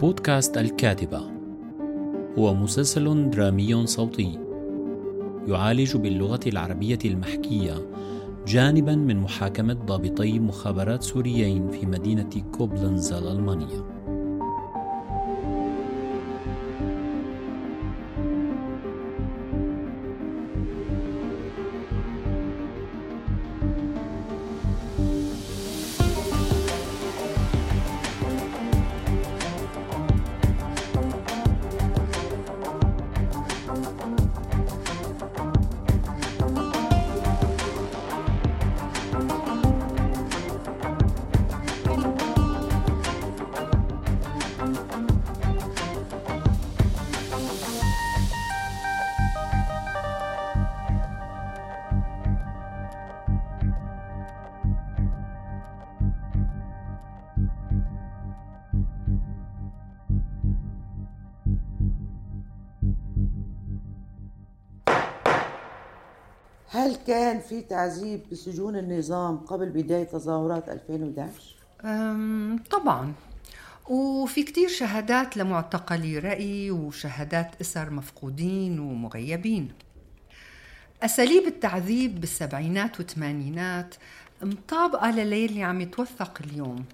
بودكاست الكاتبة. هو مسلسل درامي صوتي. يعالج باللغة العربية المحكية جانبا من محاكمة ضابطي مخابرات سوريين في مدينة كوبلنز الألمانية هل كان في تعذيب بسجون النظام قبل بداية تظاهرات 2011؟ طبعا. وفي كتير شهادات لمعتقلي رأي وشهادات أسر مفقودين ومغيبين. أساليب التعذيب بالسبعينات والثمانينات مطابقة لليلي عم يتوثق اليوم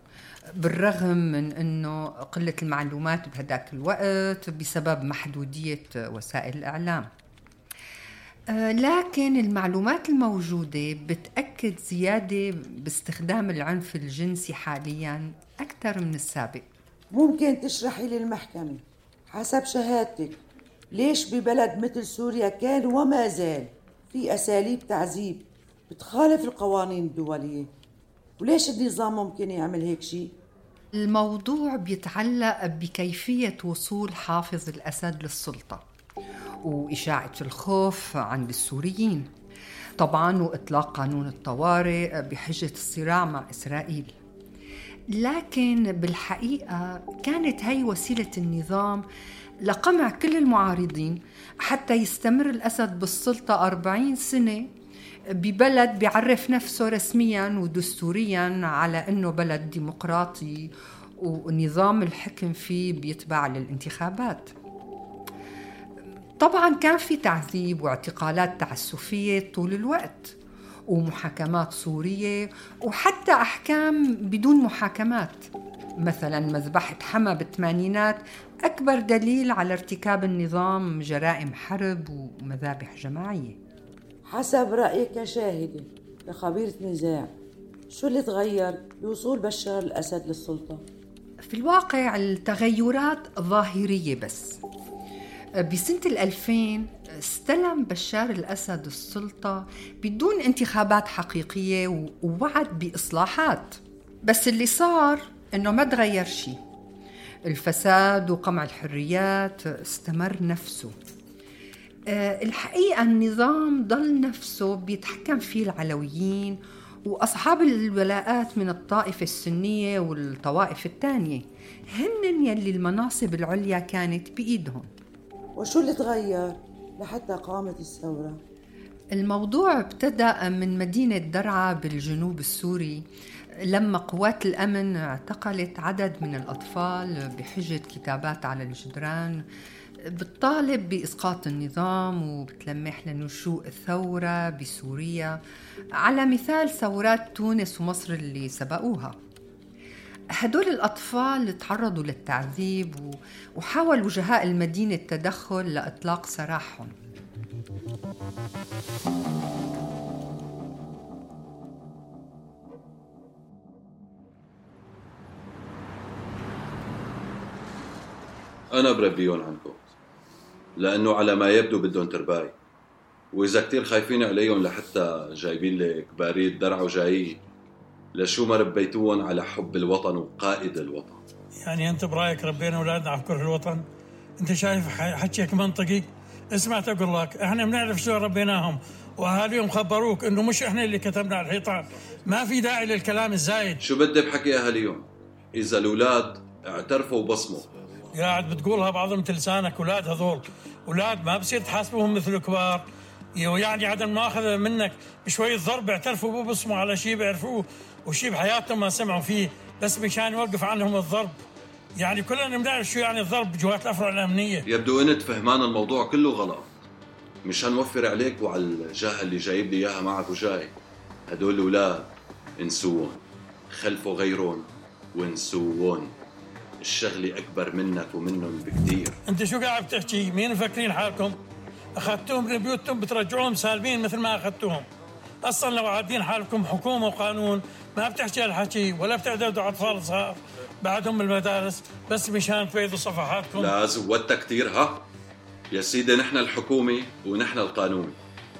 بالرغم من أنه قلة المعلومات بهداك الوقت بسبب محدودية وسائل الإعلام. آه، لكن المعلومات الموجودة بتأكد زيادة باستخدام العنف الجنسي حاليا أكثر من السابق. ممكن تشرحي للمحكمة حسب شهادتك ليش ببلد مثل سوريا كان وما زال في أساليب تعذيب بتخالف القوانين الدولية؟ وليش النظام ممكن يعمل هيك شيء؟ الموضوع بيتعلق بكيفية وصول حافظ الأسد للسلطة. وإشاعة الخوف عند السوريين. طبعا وإطلاق قانون الطوارئ بحجة الصراع مع إسرائيل. لكن بالحقيقة كانت هي وسيلة النظام لقمع كل المعارضين حتى يستمر الأسد بالسلطة أربعين سنة ببلد بيعرف نفسه رسميا ودستوريا على أنه بلد ديمقراطي ونظام الحكم فيه بيتبع للانتخابات. طبعا كان في تعذيب واعتقالات تعسفية طول الوقت ومحاكمات صورية وحتى أحكام بدون محاكمات. مثلا مذبحة حما بالثمانينات أكبر دليل على ارتكاب النظام جرائم حرب ومذابح جماعية. حسب رأيك كشاهدة كخبيرة نزاع شو اللي تغير؟ بوصول بشار الأسد للسلطة؟ في الواقع التغيرات ظاهرية بس. بسنة 2000 استلم بشار الأسد السلطة بدون انتخابات حقيقية ووعد بإصلاحات. بس اللي صار إنه ما تغير شيء. الفساد وقمع الحريات استمر نفسه. آه، الحقيقة النظام ضل نفسه بيتحكم فيه العلويين وأصحاب الولاءات من الطائفة السنية والطوائف الثانية. هن يلي المناصب العليا كانت بإيدهم. وشو اللي تغير لحتى قامت الثورة؟ الموضوع ابتدأ من مدينة درعا بالجنوب السوري لما قوات الأمن اعتقلت عدد من الأطفال بحجة كتابات على الجدران بتطالب بإسقاط النظام وبتلمح لنشوء الثورة بسوريا على مثال ثورات تونس ومصر اللي سبقوها هدول الأطفال تعرضوا للتعذيب وحاول وجهاء المدينة التدخل لإطلاق سراحهم. أنا بربيهم عنكم لأنه على ما يبدو بدهم ترباي وإذا كتير خايفين عليهم لحتى جايبين لك باريد درع وجايين. لشو ما ربيتوهم على حب الوطن وقائد الوطن؟ يعني أنت برأيك ربينا اولادنا على كره الوطن؟ أنت شايف حكيك منطقي؟ اسمع تقول لك إحنا بنعرف شو ربيناهم وأهاليهم خبروك إنه مش إحنا اللي كتبنا على الحيطان. ما في داعي للكلام الزايد. شو بدي بحكي أهاليهم؟ إذا الأولاد اعترفوا وبصموا. قاعد بتقولها بعضهم لسانك أولاد هذول. أولاد ما بصير تحاسبهم مثل الكبار يعني عدم ماخذ منك بشوية ضرب اعترفوا وبصموا على شيء بيعرفوه وشيء بحياتهم ما سمعوا فيه بس مشان يوقف عنهم الضرب. يعني كلنا بنعرف شو يعني الضرب جوات الافرع الأمنية. يبدو أنت فهمان الموضوع كله غلط. مشان نوفر عليك وعلى الجهه اللي جايب لي إياها معك وجاي. هدول الاولاد انسوهم. خلفوا غيرهم وانسوهم. الشغلة أكبر منك ومنهم بكثير أنت شو قاعد بتحكي؟ مين مفكرين حالكم؟ أخذتوهم من بيوتهم بترجعوهم سالمين مثل ما أخذتوهم أصلا لو عادين حالكم حكومة وقانون ما بتحكي هالحكي ولا بتعددوا أطفال صغار بعدهم بالمدارس بس مشان تبيضوا صفحاتكم. لا زودتها كثير ها؟ يا سيدي نحن الحكومة ونحن القانون.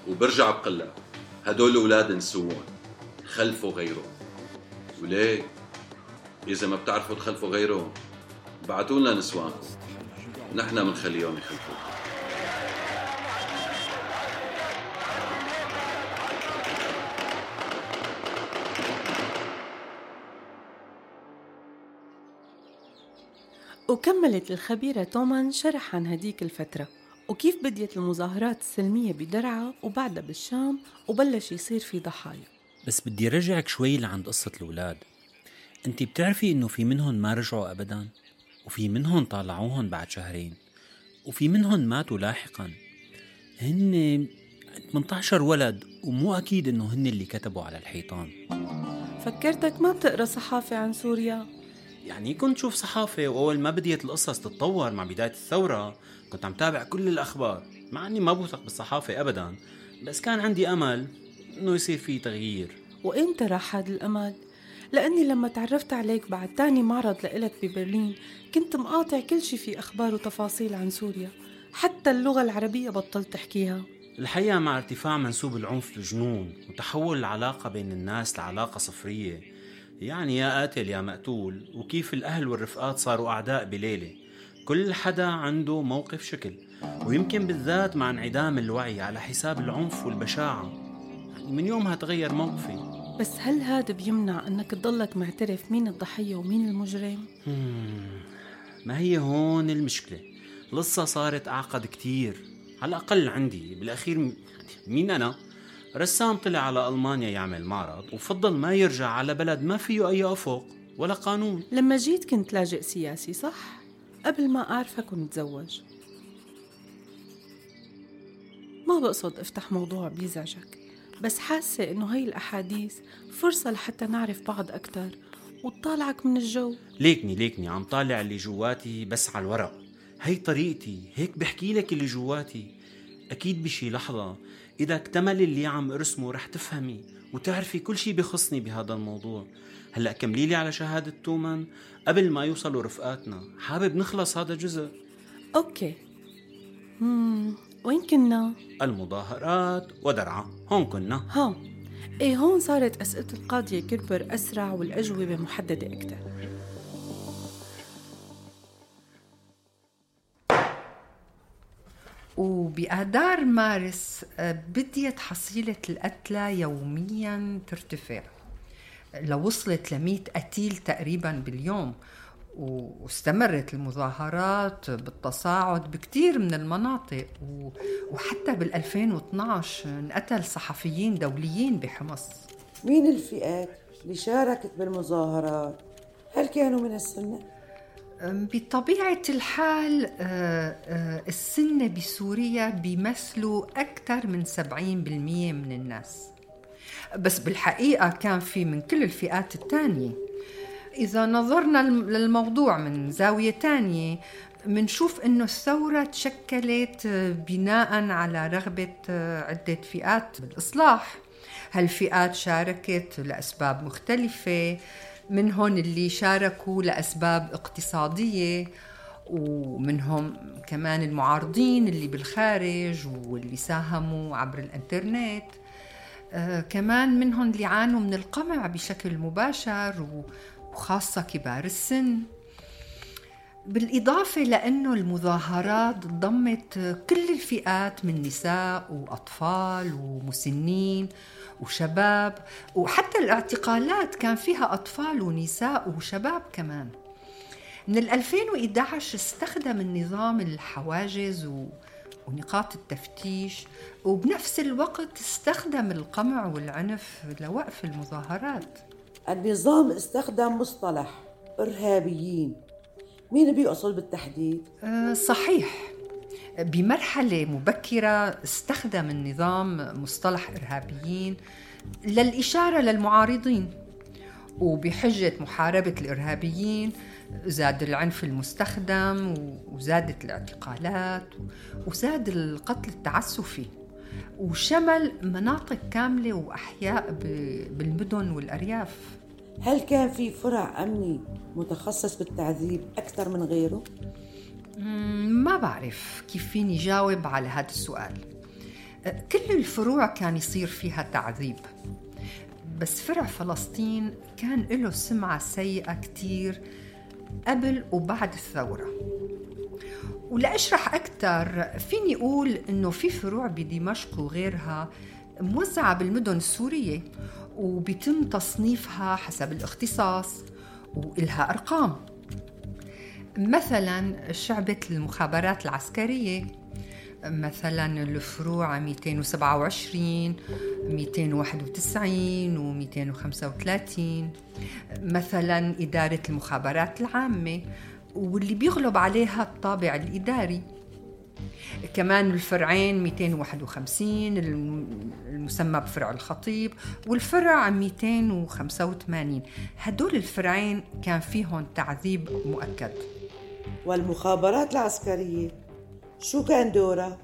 وبرجع بقلها هدول الأولاد نسوون خلفوا غيرهم. وليه؟ إذا ما بتعرفوا تخلفوا غيرهم بعتوا لنا نسوانكم. نحن بنخليهم يخلفوا وكملت الخبيرة تومان شرح عن هديك الفترة. وكيف بديت المظاهرات السلمية بدرعا وبعدها بالشام؟ وبلش يصير في ضحايا. بس بدي رجعك شوي لعند قصة الأولاد. أنت بتعرفي إنه في منهم ما رجعوا ابدا؟ وفي منهم طالعوهم بعد شهرين؟ وفي منهم ماتوا لاحقا؟ هن 18 ولد ومو أكيد إنه هن اللي كتبوا على الحيطان. فكرتك ما بتقرأ صحافة عن سوريا؟ يعني كنت شوف صحافة وأول ما بديت القصص تتطور مع بداية الثورة كنت عم تابع كل الأخبار مع أني ما بوثق بالصحافة أبدا بس كان عندي أمل أنه يصير في تغيير. وإمتى راح هذا الأمل؟ لأني لما تعرفت عليك بعد تاني معرض لإلك ببرلين كنت مقاطع كل شي في أخبار وتفاصيل عن سوريا حتى اللغة العربية بطلت تحكيها. الحقيقة مع ارتفاع منسوب العنف لجنون وتحول العلاقة بين الناس لعلاقة صفرية. يعني يا قاتل يا مقتول وكيف الأهل والرفقات صاروا أعداء بليلة. كل حدا عنده موقف شكل ويمكن بالذات مع انعدام الوعي على حساب العنف والبشاعة. يعني من يومها تغير موقفي. بس هل هذا بيمنع إنك تضلك معترف مين الضحية ومين المجرم؟ ما هي هون المشكلة؟ القصة صارت أعقد كتير. على الأقل عندي بالأخير مين أنا؟ رسام طلع على ألمانيا يعمل معرض وفضل ما يرجع على بلد ما فيه أي أفق ولا قانون. لما جيت كنت لاجئ سياسي صح؟ قبل ما أعرفك ونتزوج. ما بقصد أفتح موضوع بيزعجك بس حاسة إنه هاي الأحاديث فرصة لحتى نعرف بعض أكتر وتطالعك من الجو. ليكني ليكني عم طالع اللي جواتي بس على الورق. هي طريقتي هيك بحكي لك اللي جواتي. أكيد بشي لحظة إذا اكتمل اللي عم أرسمه رح تفهمي وتعرفي كل شي بخصني بهذا الموضوع. هلأ كملي لي على شهادة تومان قبل ما يوصلوا رفقاتنا حابب نخلص هذا جزء. أوكي. مم. وين كنا؟ المظاهرات ودرعا. هون كنا. ها إيه هون صارت أسئلة القاضية كربر أسرع والأجوبة محددة أكثر وبآذار مارس آه، بديت حصيلة القتلى يوميا ترتفع لو وصلت ل قتيل تقريبا باليوم واستمرت المظاهرات بالتصاعد بكثير من المناطق وحتى بال 2012 انقتل صحفيين دوليين بحمص مين الفئات اللي شاركت بالمظاهرات؟ هل كانوا من السنة؟ بطبيعة الحال آه، آه، السنة بسوريا بيمثلوا أكثر من 70% من الناس. بس بالحقيقة كان في من كل الفئات الثانية. إذا نظرنا للموضوع من زاوية تانية منشوف إنه الثورة تشكلت بناء على رغبة عدة فئات بالإصلاح. هالفئات شاركت لأسباب مختلفة. منهم اللي شاركوا لأسباب اقتصادية ومنهم كمان المعارضين اللي بالخارج واللي ساهموا عبر الإنترنت. آه كمان منهم اللي عانوا من القمع بشكل مباشر وخاصة كبار السن. بالإضافة لأنه المظاهرات ضمت كل الفئات من نساء وأطفال ومسنين وشباب وحتى الاعتقالات كان فيها أطفال ونساء وشباب كمان. من 2011 استخدم النظام الحواجز و... ونقاط التفتيش وبنفس الوقت استخدم القمع والعنف لوقف المظاهرات. النظام استخدم مصطلح إرهابيين. مين بيقصد بالتحديد؟ أه، صحيح بمرحلة مبكرة استخدم النظام مصطلح إرهابيين للإشارة للمعارضين وبحجة محاربة الإرهابيين زاد العنف المستخدم وزادت الاعتقالات وزاد القتل التعسفي وشمل مناطق كاملة وأحياء بالمدن والأرياف هل كان في فرع أمني متخصص بالتعذيب أكثر من غيره؟ ما بعرف كيف فيني جاوب على هذا السؤال. كل الفروع كان يصير فيها تعذيب. بس فرع فلسطين كان له سمعة سيئة كتير قبل وبعد الثورة. ولأشرح أكثر فيني أقول إنه في فروع بدمشق وغيرها موزعة بالمدن السورية وبيتم تصنيفها حسب الاختصاص وإلها أرقام. مثلا شعبة المخابرات العسكرية مثلا الفروع 227 291 و 235 مثلا إدارة المخابرات العامة واللي بيغلب عليها الطابع الإداري. كمان الفرعين 251 المسمى بفرع الخطيب والفرع 285 هدول الفرعين كان فيهم تعذيب مؤكد. والمخابرات العسكرية شو كان دورها؟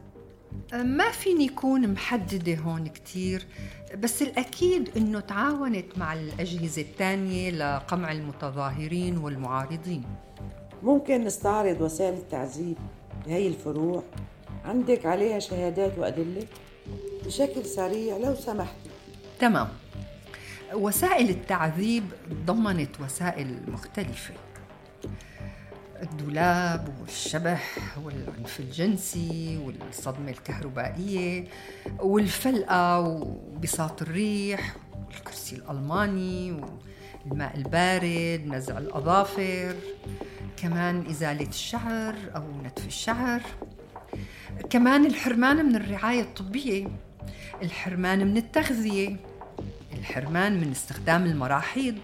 ما فيني يكون محددة هون كتير بس الأكيد أنه تعاونت مع الأجهزة الثانية لقمع المتظاهرين والمعارضين. ممكن نستعرض وسائل التعذيب. بهي الفروع. عندك عليها شهادات وأدلة؟ بشكل سريع لو سمحت. تمام. وسائل التعذيب ضمنت وسائل مختلفة. الدولاب والشبح والعنف الجنسي والصدمة الكهربائية والفلقة وبساط الريح والكرسي الألماني والماء البارد نزع الأظافر. كمان إزالة الشعر أو نتف الشعر. كمان الحرمان من الرعاية الطبية. الحرمان من التغذية. الحرمان من استخدام المراحيض.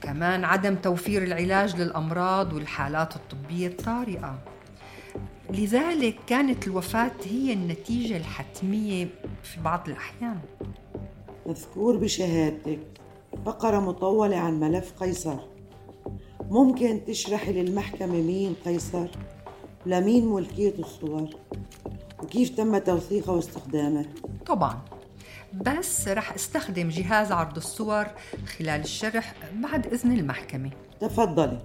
كمان عدم توفير العلاج للأمراض والحالات الطبية الطارئة. لذلك كانت الوفاة هي النتيجة الحتمية في بعض الأحيان. مذكور بشهادتك فقرة مطولة عن ملف قيصر ممكن تشرحي للمحكمة مين قيصر؟ لمين ملكية الصور؟ وكيف تم توثيقها واستخدامها؟ طبعا بس رح استخدم جهاز عرض الصور خلال الشرح بعد إذن المحكمة تفضلي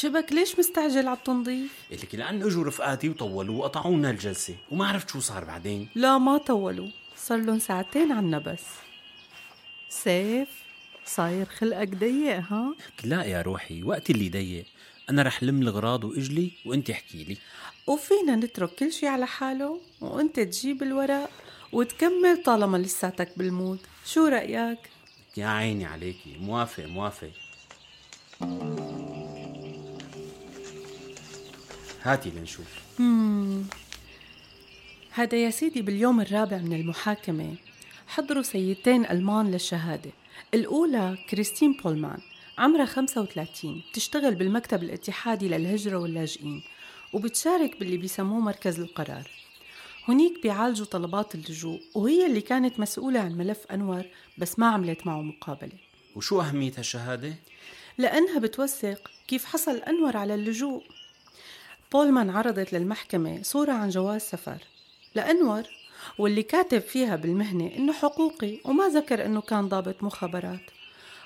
شبك ليش مستعجل على التنظيف؟ لك لأن إجوا رفقاتي وطولوا وقطعونا الجلسة وما عرفت شو صار بعدين. لا ما طولوا. صار لهم ساعتين عنا بس. سيف صاير خلقك ضيق ها؟ لا يا روحي وقت اللي ضيق. أنا رح لم الغراض وإجلي وأنت احكي لي. وفينا نترك كل شي على حاله وأنت تجيب الورق وتكمل طالما لساتك بالمود. شو رأيك؟ يا عيني عليكي موافق موافق. هاتي لنشوف. مم. هذا يا سيدي باليوم الرابع من المحاكمة. حضروا سيدتين ألمان للشهادة. الأولى كريستين بولمان عمرها 35 بتشتغل بالمكتب الاتحادي للهجرة واللاجئين وبتشارك باللي بيسموه مركز القرار. هنيك بيعالجوا طلبات اللجوء وهي اللي كانت مسؤولة عن ملف أنور بس ما عملت معه مقابلة. وشو أهمية هالشهادة؟ لأنها بتوثق كيف حصل أنور على اللجوء. بولمان عرضت للمحكمة صورة عن جواز سفر. لأنور واللي كاتب فيها بالمهنة إنه حقوقي وما ذكر إنه كان ضابط مخابرات.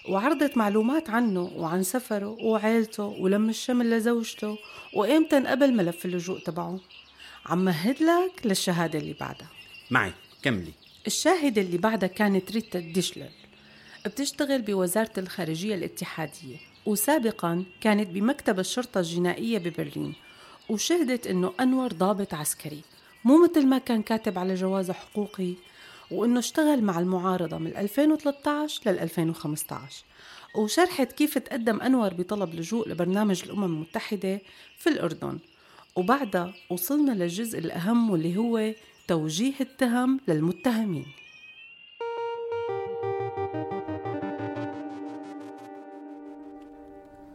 وعرضت معلومات عنه وعن سفره وعيلته ولم الشمل لزوجته وإمتى انقبل ملف اللجوء تبعه. عم مهد لك للشهادة اللي بعدها. معي كملي. الشاهدة اللي بعدها كانت ريتا ديشلر. بتشتغل بوزارة الخارجية الاتحادية وسابقا كانت بمكتب الشرطة الجنائية ببرلين وشهدت إنه أنور ضابط عسكري. مو مثل ما كان كاتب على جوازه حقوقي وإنه اشتغل مع المعارضة من 2013 لل 2015 وشرحت كيف تقدم أنور بطلب لجوء لبرنامج الأمم المتحدة في الأردن. وبعدها وصلنا للجزء الأهم واللي هو توجيه التهم للمتهمين.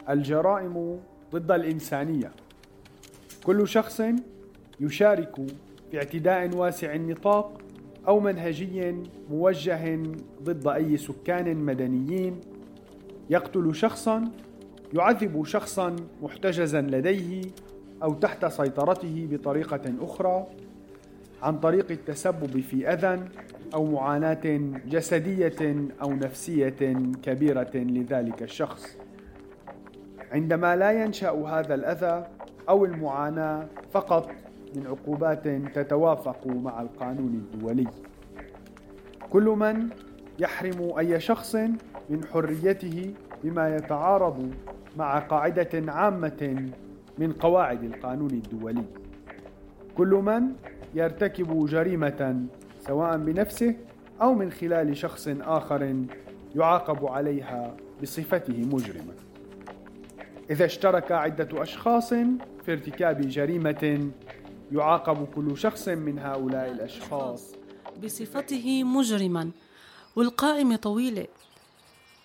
الجرائم ضد الإنسانية. كل شخص يشارك في اعتداء واسع النطاق أو منهجي موجه ضد أي سكان مدنيين. يقتل شخصا يعذب شخصا محتجزا لديه أو تحت سيطرته بطريقة أخرى عن طريق التسبب في أذى أو معاناة جسدية أو نفسية كبيرة لذلك الشخص. عندما لا ينشأ هذا الأذى أو المعاناة فقط من عقوبات تتوافق مع القانون الدولي. كل من يحرم أي شخص من حريته بما يتعارض مع قاعدة عامة من قواعد القانون الدولي. كل من يرتكب جريمة سواء بنفسه أو من خلال شخص آخر يعاقب عليها بصفته مجرما. إذا اشترك عدة أشخاص في ارتكاب جريمة يعاقب كل شخص من هؤلاء الأشخاص. بصفته مجرما والقائمة طويلة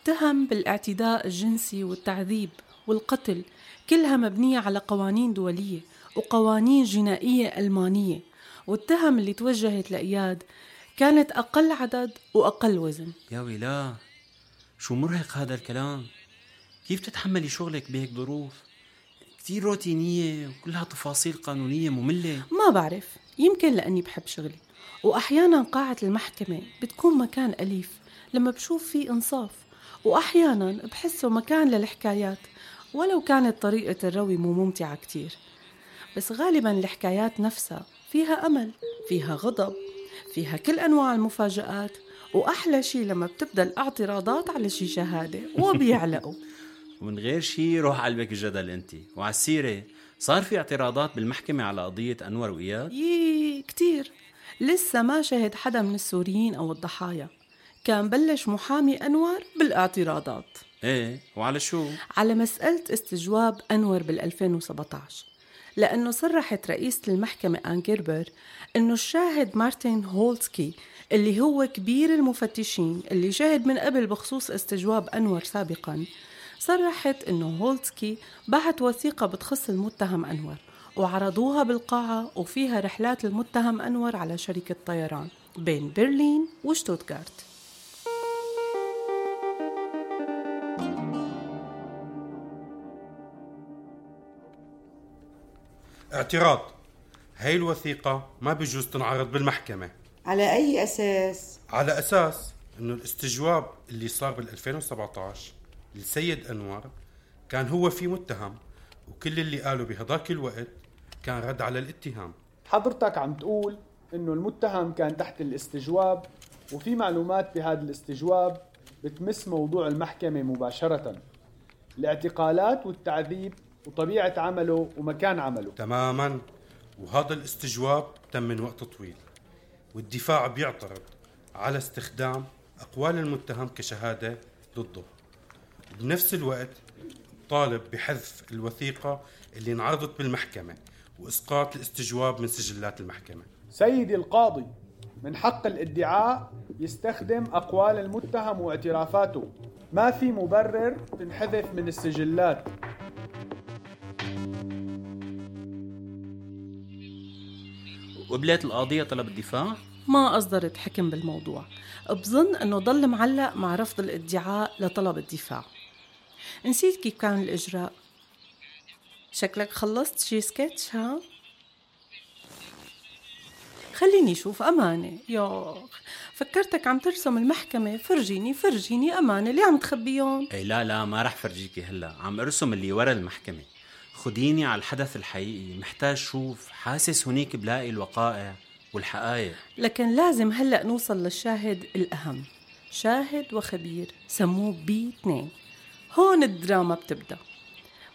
تهم بالاعتداء الجنسي والتعذيب والقتل كلها مبنية على قوانين دولية وقوانين جنائية ألمانية. والتهم اللي توجهت لإياد كانت أقل عدد وأقل وزن. يا ويلا شو مرهق هذا الكلام؟ كيف تتحملي شغلك بهيك ظروف؟ كتير روتينية وكلها تفاصيل قانونية مملة. ما بعرف. يمكن لأني بحب شغلي. وأحيانا قاعة المحكمة بتكون مكان أليف لما بشوف فيه إنصاف. وأحيانا بحسه مكان للحكايات ولو كانت طريقة الروي مو ممتعة كتير. بس غالبا الحكايات نفسها فيها أمل فيها غضب فيها كل أنواع المفاجآت. وأحلى شي لما بتبدأ الاعتراضات على شي شهادة وبيعلقوا. ومن غير شي روح قلبك الجدل انت. وعلى السيرة صار في اعتراضات بالمحكمة على قضية أنور وإياد؟ يي كتير. لسه ما شهد حدا من السوريين أو الضحايا. كان بلش محامي أنور بالاعتراضات. إيه وعلى شو؟ على مسألة استجواب أنور بال 2017 لأنه صرحت رئيسة المحكمة آن جيربر أنه الشاهد مارتن هولتسكي اللي هو كبير المفتشين اللي شهد من قبل بخصوص استجواب أنور سابقا صرحت أنه هولتسكي بعت وثيقة بتخص المتهم أنور وعرضوها بالقاعة وفيها رحلات المتهم أنور على شركة طيران بين برلين وشتوتغارت اعتراض هاي الوثيقة ما بيجوز تنعرض بالمحكمة على أي أساس؟ على أساس أنه الاستجواب اللي صار بال 2017 للسيد أنور كان هو في متهم وكل اللي قاله بهذاك الوقت كان رد على الاتهام. حضرتك عم تقول إنه المتهم كان تحت الاستجواب وفي معلومات بهذا الاستجواب بتمس موضوع المحكمة مباشرة. الاعتقالات والتعذيب وطبيعة عمله ومكان عمله. تماما. وهذا الاستجواب تم من وقت طويل. والدفاع بيعترض على استخدام أقوال المتهم كشهادة ضده. بنفس الوقت طالب بحذف الوثيقة اللي انعرضت بالمحكمة وإسقاط الاستجواب من سجلات المحكمة. سيدي القاضي من حق الادعاء يستخدم أقوال المتهم واعترافاته. ما في مبرر تنحذف من السجلات. وقبلت القاضية طلب الدفاع؟ ما أصدرت حكم بالموضوع. بظن أنه ضل معلق مع رفض الادعاء لطلب الدفاع. نسيت كيف كان الإجراء. شكلك خلصت شي سكتش ها؟ خليني شوف أمانة. ياخ فكرتك عم ترسم المحكمة. فرجيني فرجيني أمانة. ليه عم تخبيهم؟ إي لا لا ما رح فرجيكي هلا. عم أرسم اللي ورا المحكمة. خديني على الحدث الحقيقي. محتاج شوف. حاسس هنيك بلاقي الوقائع والحقائق. لكن لازم هلأ نوصل للشاهد الأهم. شاهد وخبير. سموه بي 2 هون الدراما بتبدأ.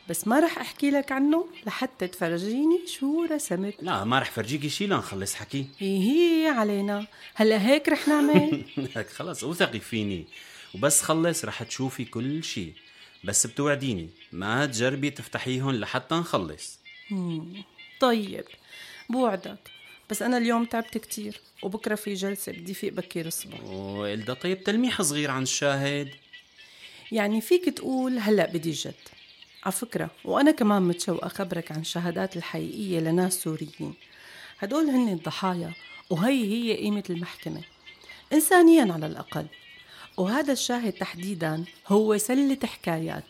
بس ما رح أحكي لك عنه لحتى تفرجيني شو رسمت. لا ما رح فرجيكي شي لنخلص حكي. هي هي علينا. هلأ هيك رح نعمل؟ لك خلص اوثقي فيني. وبس خلص رح تشوفي كل شي. بس بتوعديني ما تجربي تفتحيهم لحتى نخلص. مم. طيب بوعدك. بس أنا اليوم تعبت كتير وبكرة في جلسة بدي فيق بكير الصبح. وإلدا طيب تلميح صغير عن الشاهد. يعني فيك تقول هلأ بدي جد. على فكرة وأنا كمان متشوقة أخبرك عن الشهادات الحقيقية لناس سوريين. هدول هن الضحايا وهي هي قيمة المحكمة. إنسانيا على الأقل. وهذا الشاهد تحديدا هو سلة حكايات.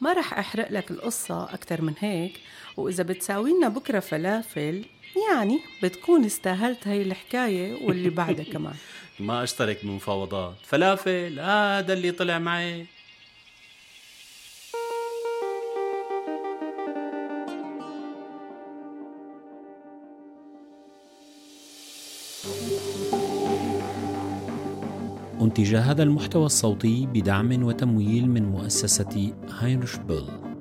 ما رح أحرق لك القصة أكثر من هيك. وإذا بتساوي لنا بكرة فلافل يعني بتكون استاهلت هاي الحكاية واللي بعدها كمان. ما أشترك بمفاوضات. فلافل هذا اللي طلع معي. أنتج هذا المحتوى الصوتي بدعم وتمويل من مؤسسة هاينرش بيل.